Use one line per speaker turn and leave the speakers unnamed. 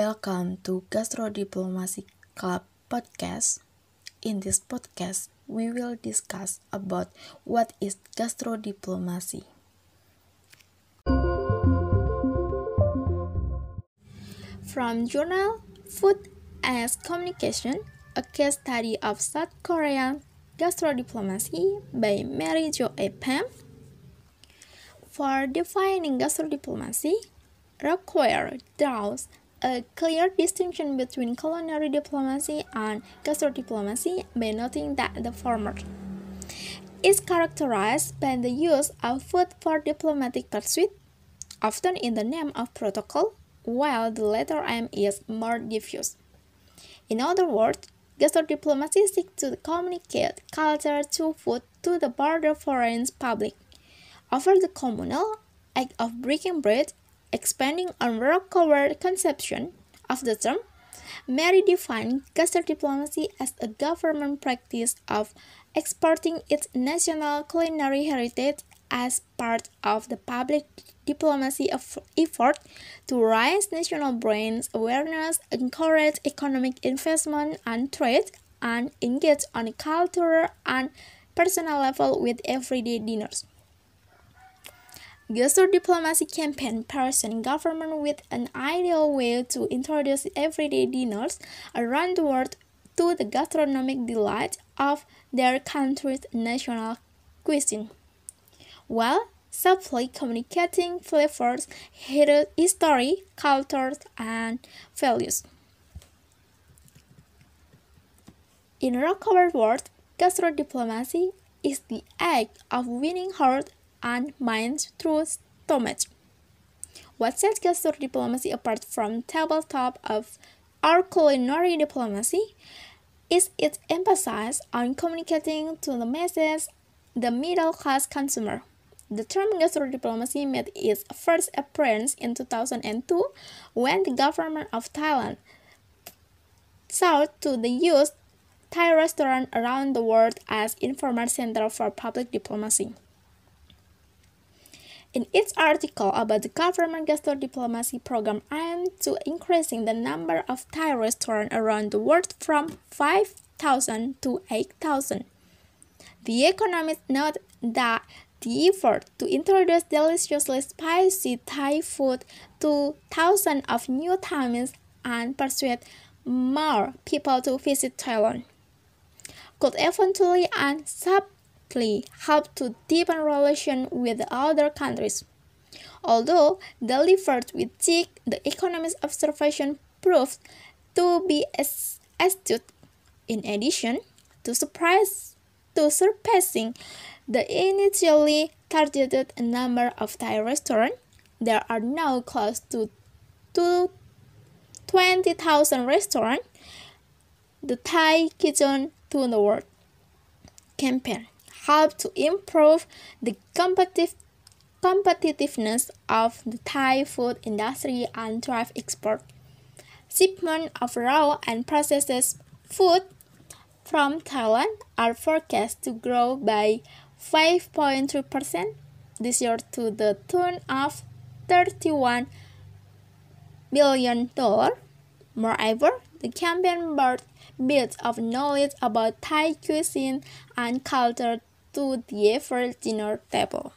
Welcome to Gastro Diplomacy Club podcast. In this podcast, we will discuss about what is gastro diplomacy. From journal Food as Communication, a case study of South Korean gastro diplomacy by Mary Jo A. Pham. For defining gastro diplomacy, Rockower draws a clear distinction between culinary diplomacy and gastrodiplomacy by noting that the former is characterized by the use of food for diplomatic pursuit, often in the name of protocol, while the latter aim is more diffuse. In other words, gastrodiplomacy seeks to communicate culture through food to the broader foreign public. Over the communal act of breaking bread Expanding on Rockower's conception of the term, Mary defined gastrodiplomacy as a government practice of exporting its national culinary heritage as part of the public diplomacy effort to raise national brand awareness, encourage economic investment and trade, and engage on a cultural and personal level with everyday dinners. Gastro diplomacy campaign person government with an ideal way to introduce everyday dinners around the world to the gastronomic delight of their country's national cuisine, while subtly communicating flavors, history, cultures, and values. In Rockower's world, gastro diplomacy is the act of winning hearts and minds through stomach. What sets gastro diplomacy apart from tabletop of our culinary diplomacy is its emphasis on communicating to the masses, the middle class consumer. The term gastro diplomacy made its first appearance in 2002 when the government of Thailand sought to use Thai restaurants around the world as informal center for public diplomacy. In its article about the government gastro diplomacy program aimed to increasing the number of Thai restaurants around the world from 5,000 to 8,000. The economist noted that the effort to introduce deliciously spicy Thai food to thousands of new Thais and persuade more people to visit Thailand could eventually and sub help to deepen relations with other countries. Although delivered with cheek, the economist observation proved to be as astute. In addition to surprise to surpassing the initially targeted number of Thai restaurants, there are now close to 20,000 restaurants. The Thai Kitchen to the World campaign help to improve the competitive competitiveness of the Thai food industry and drive export. Shipment of raw and processed food from Thailand are forecast to grow by 5.3% this year to the tune of 31 billion dollar. Moreover, the campaign brought bits of knowledge about Thai cuisine and culture to the effort dinner table.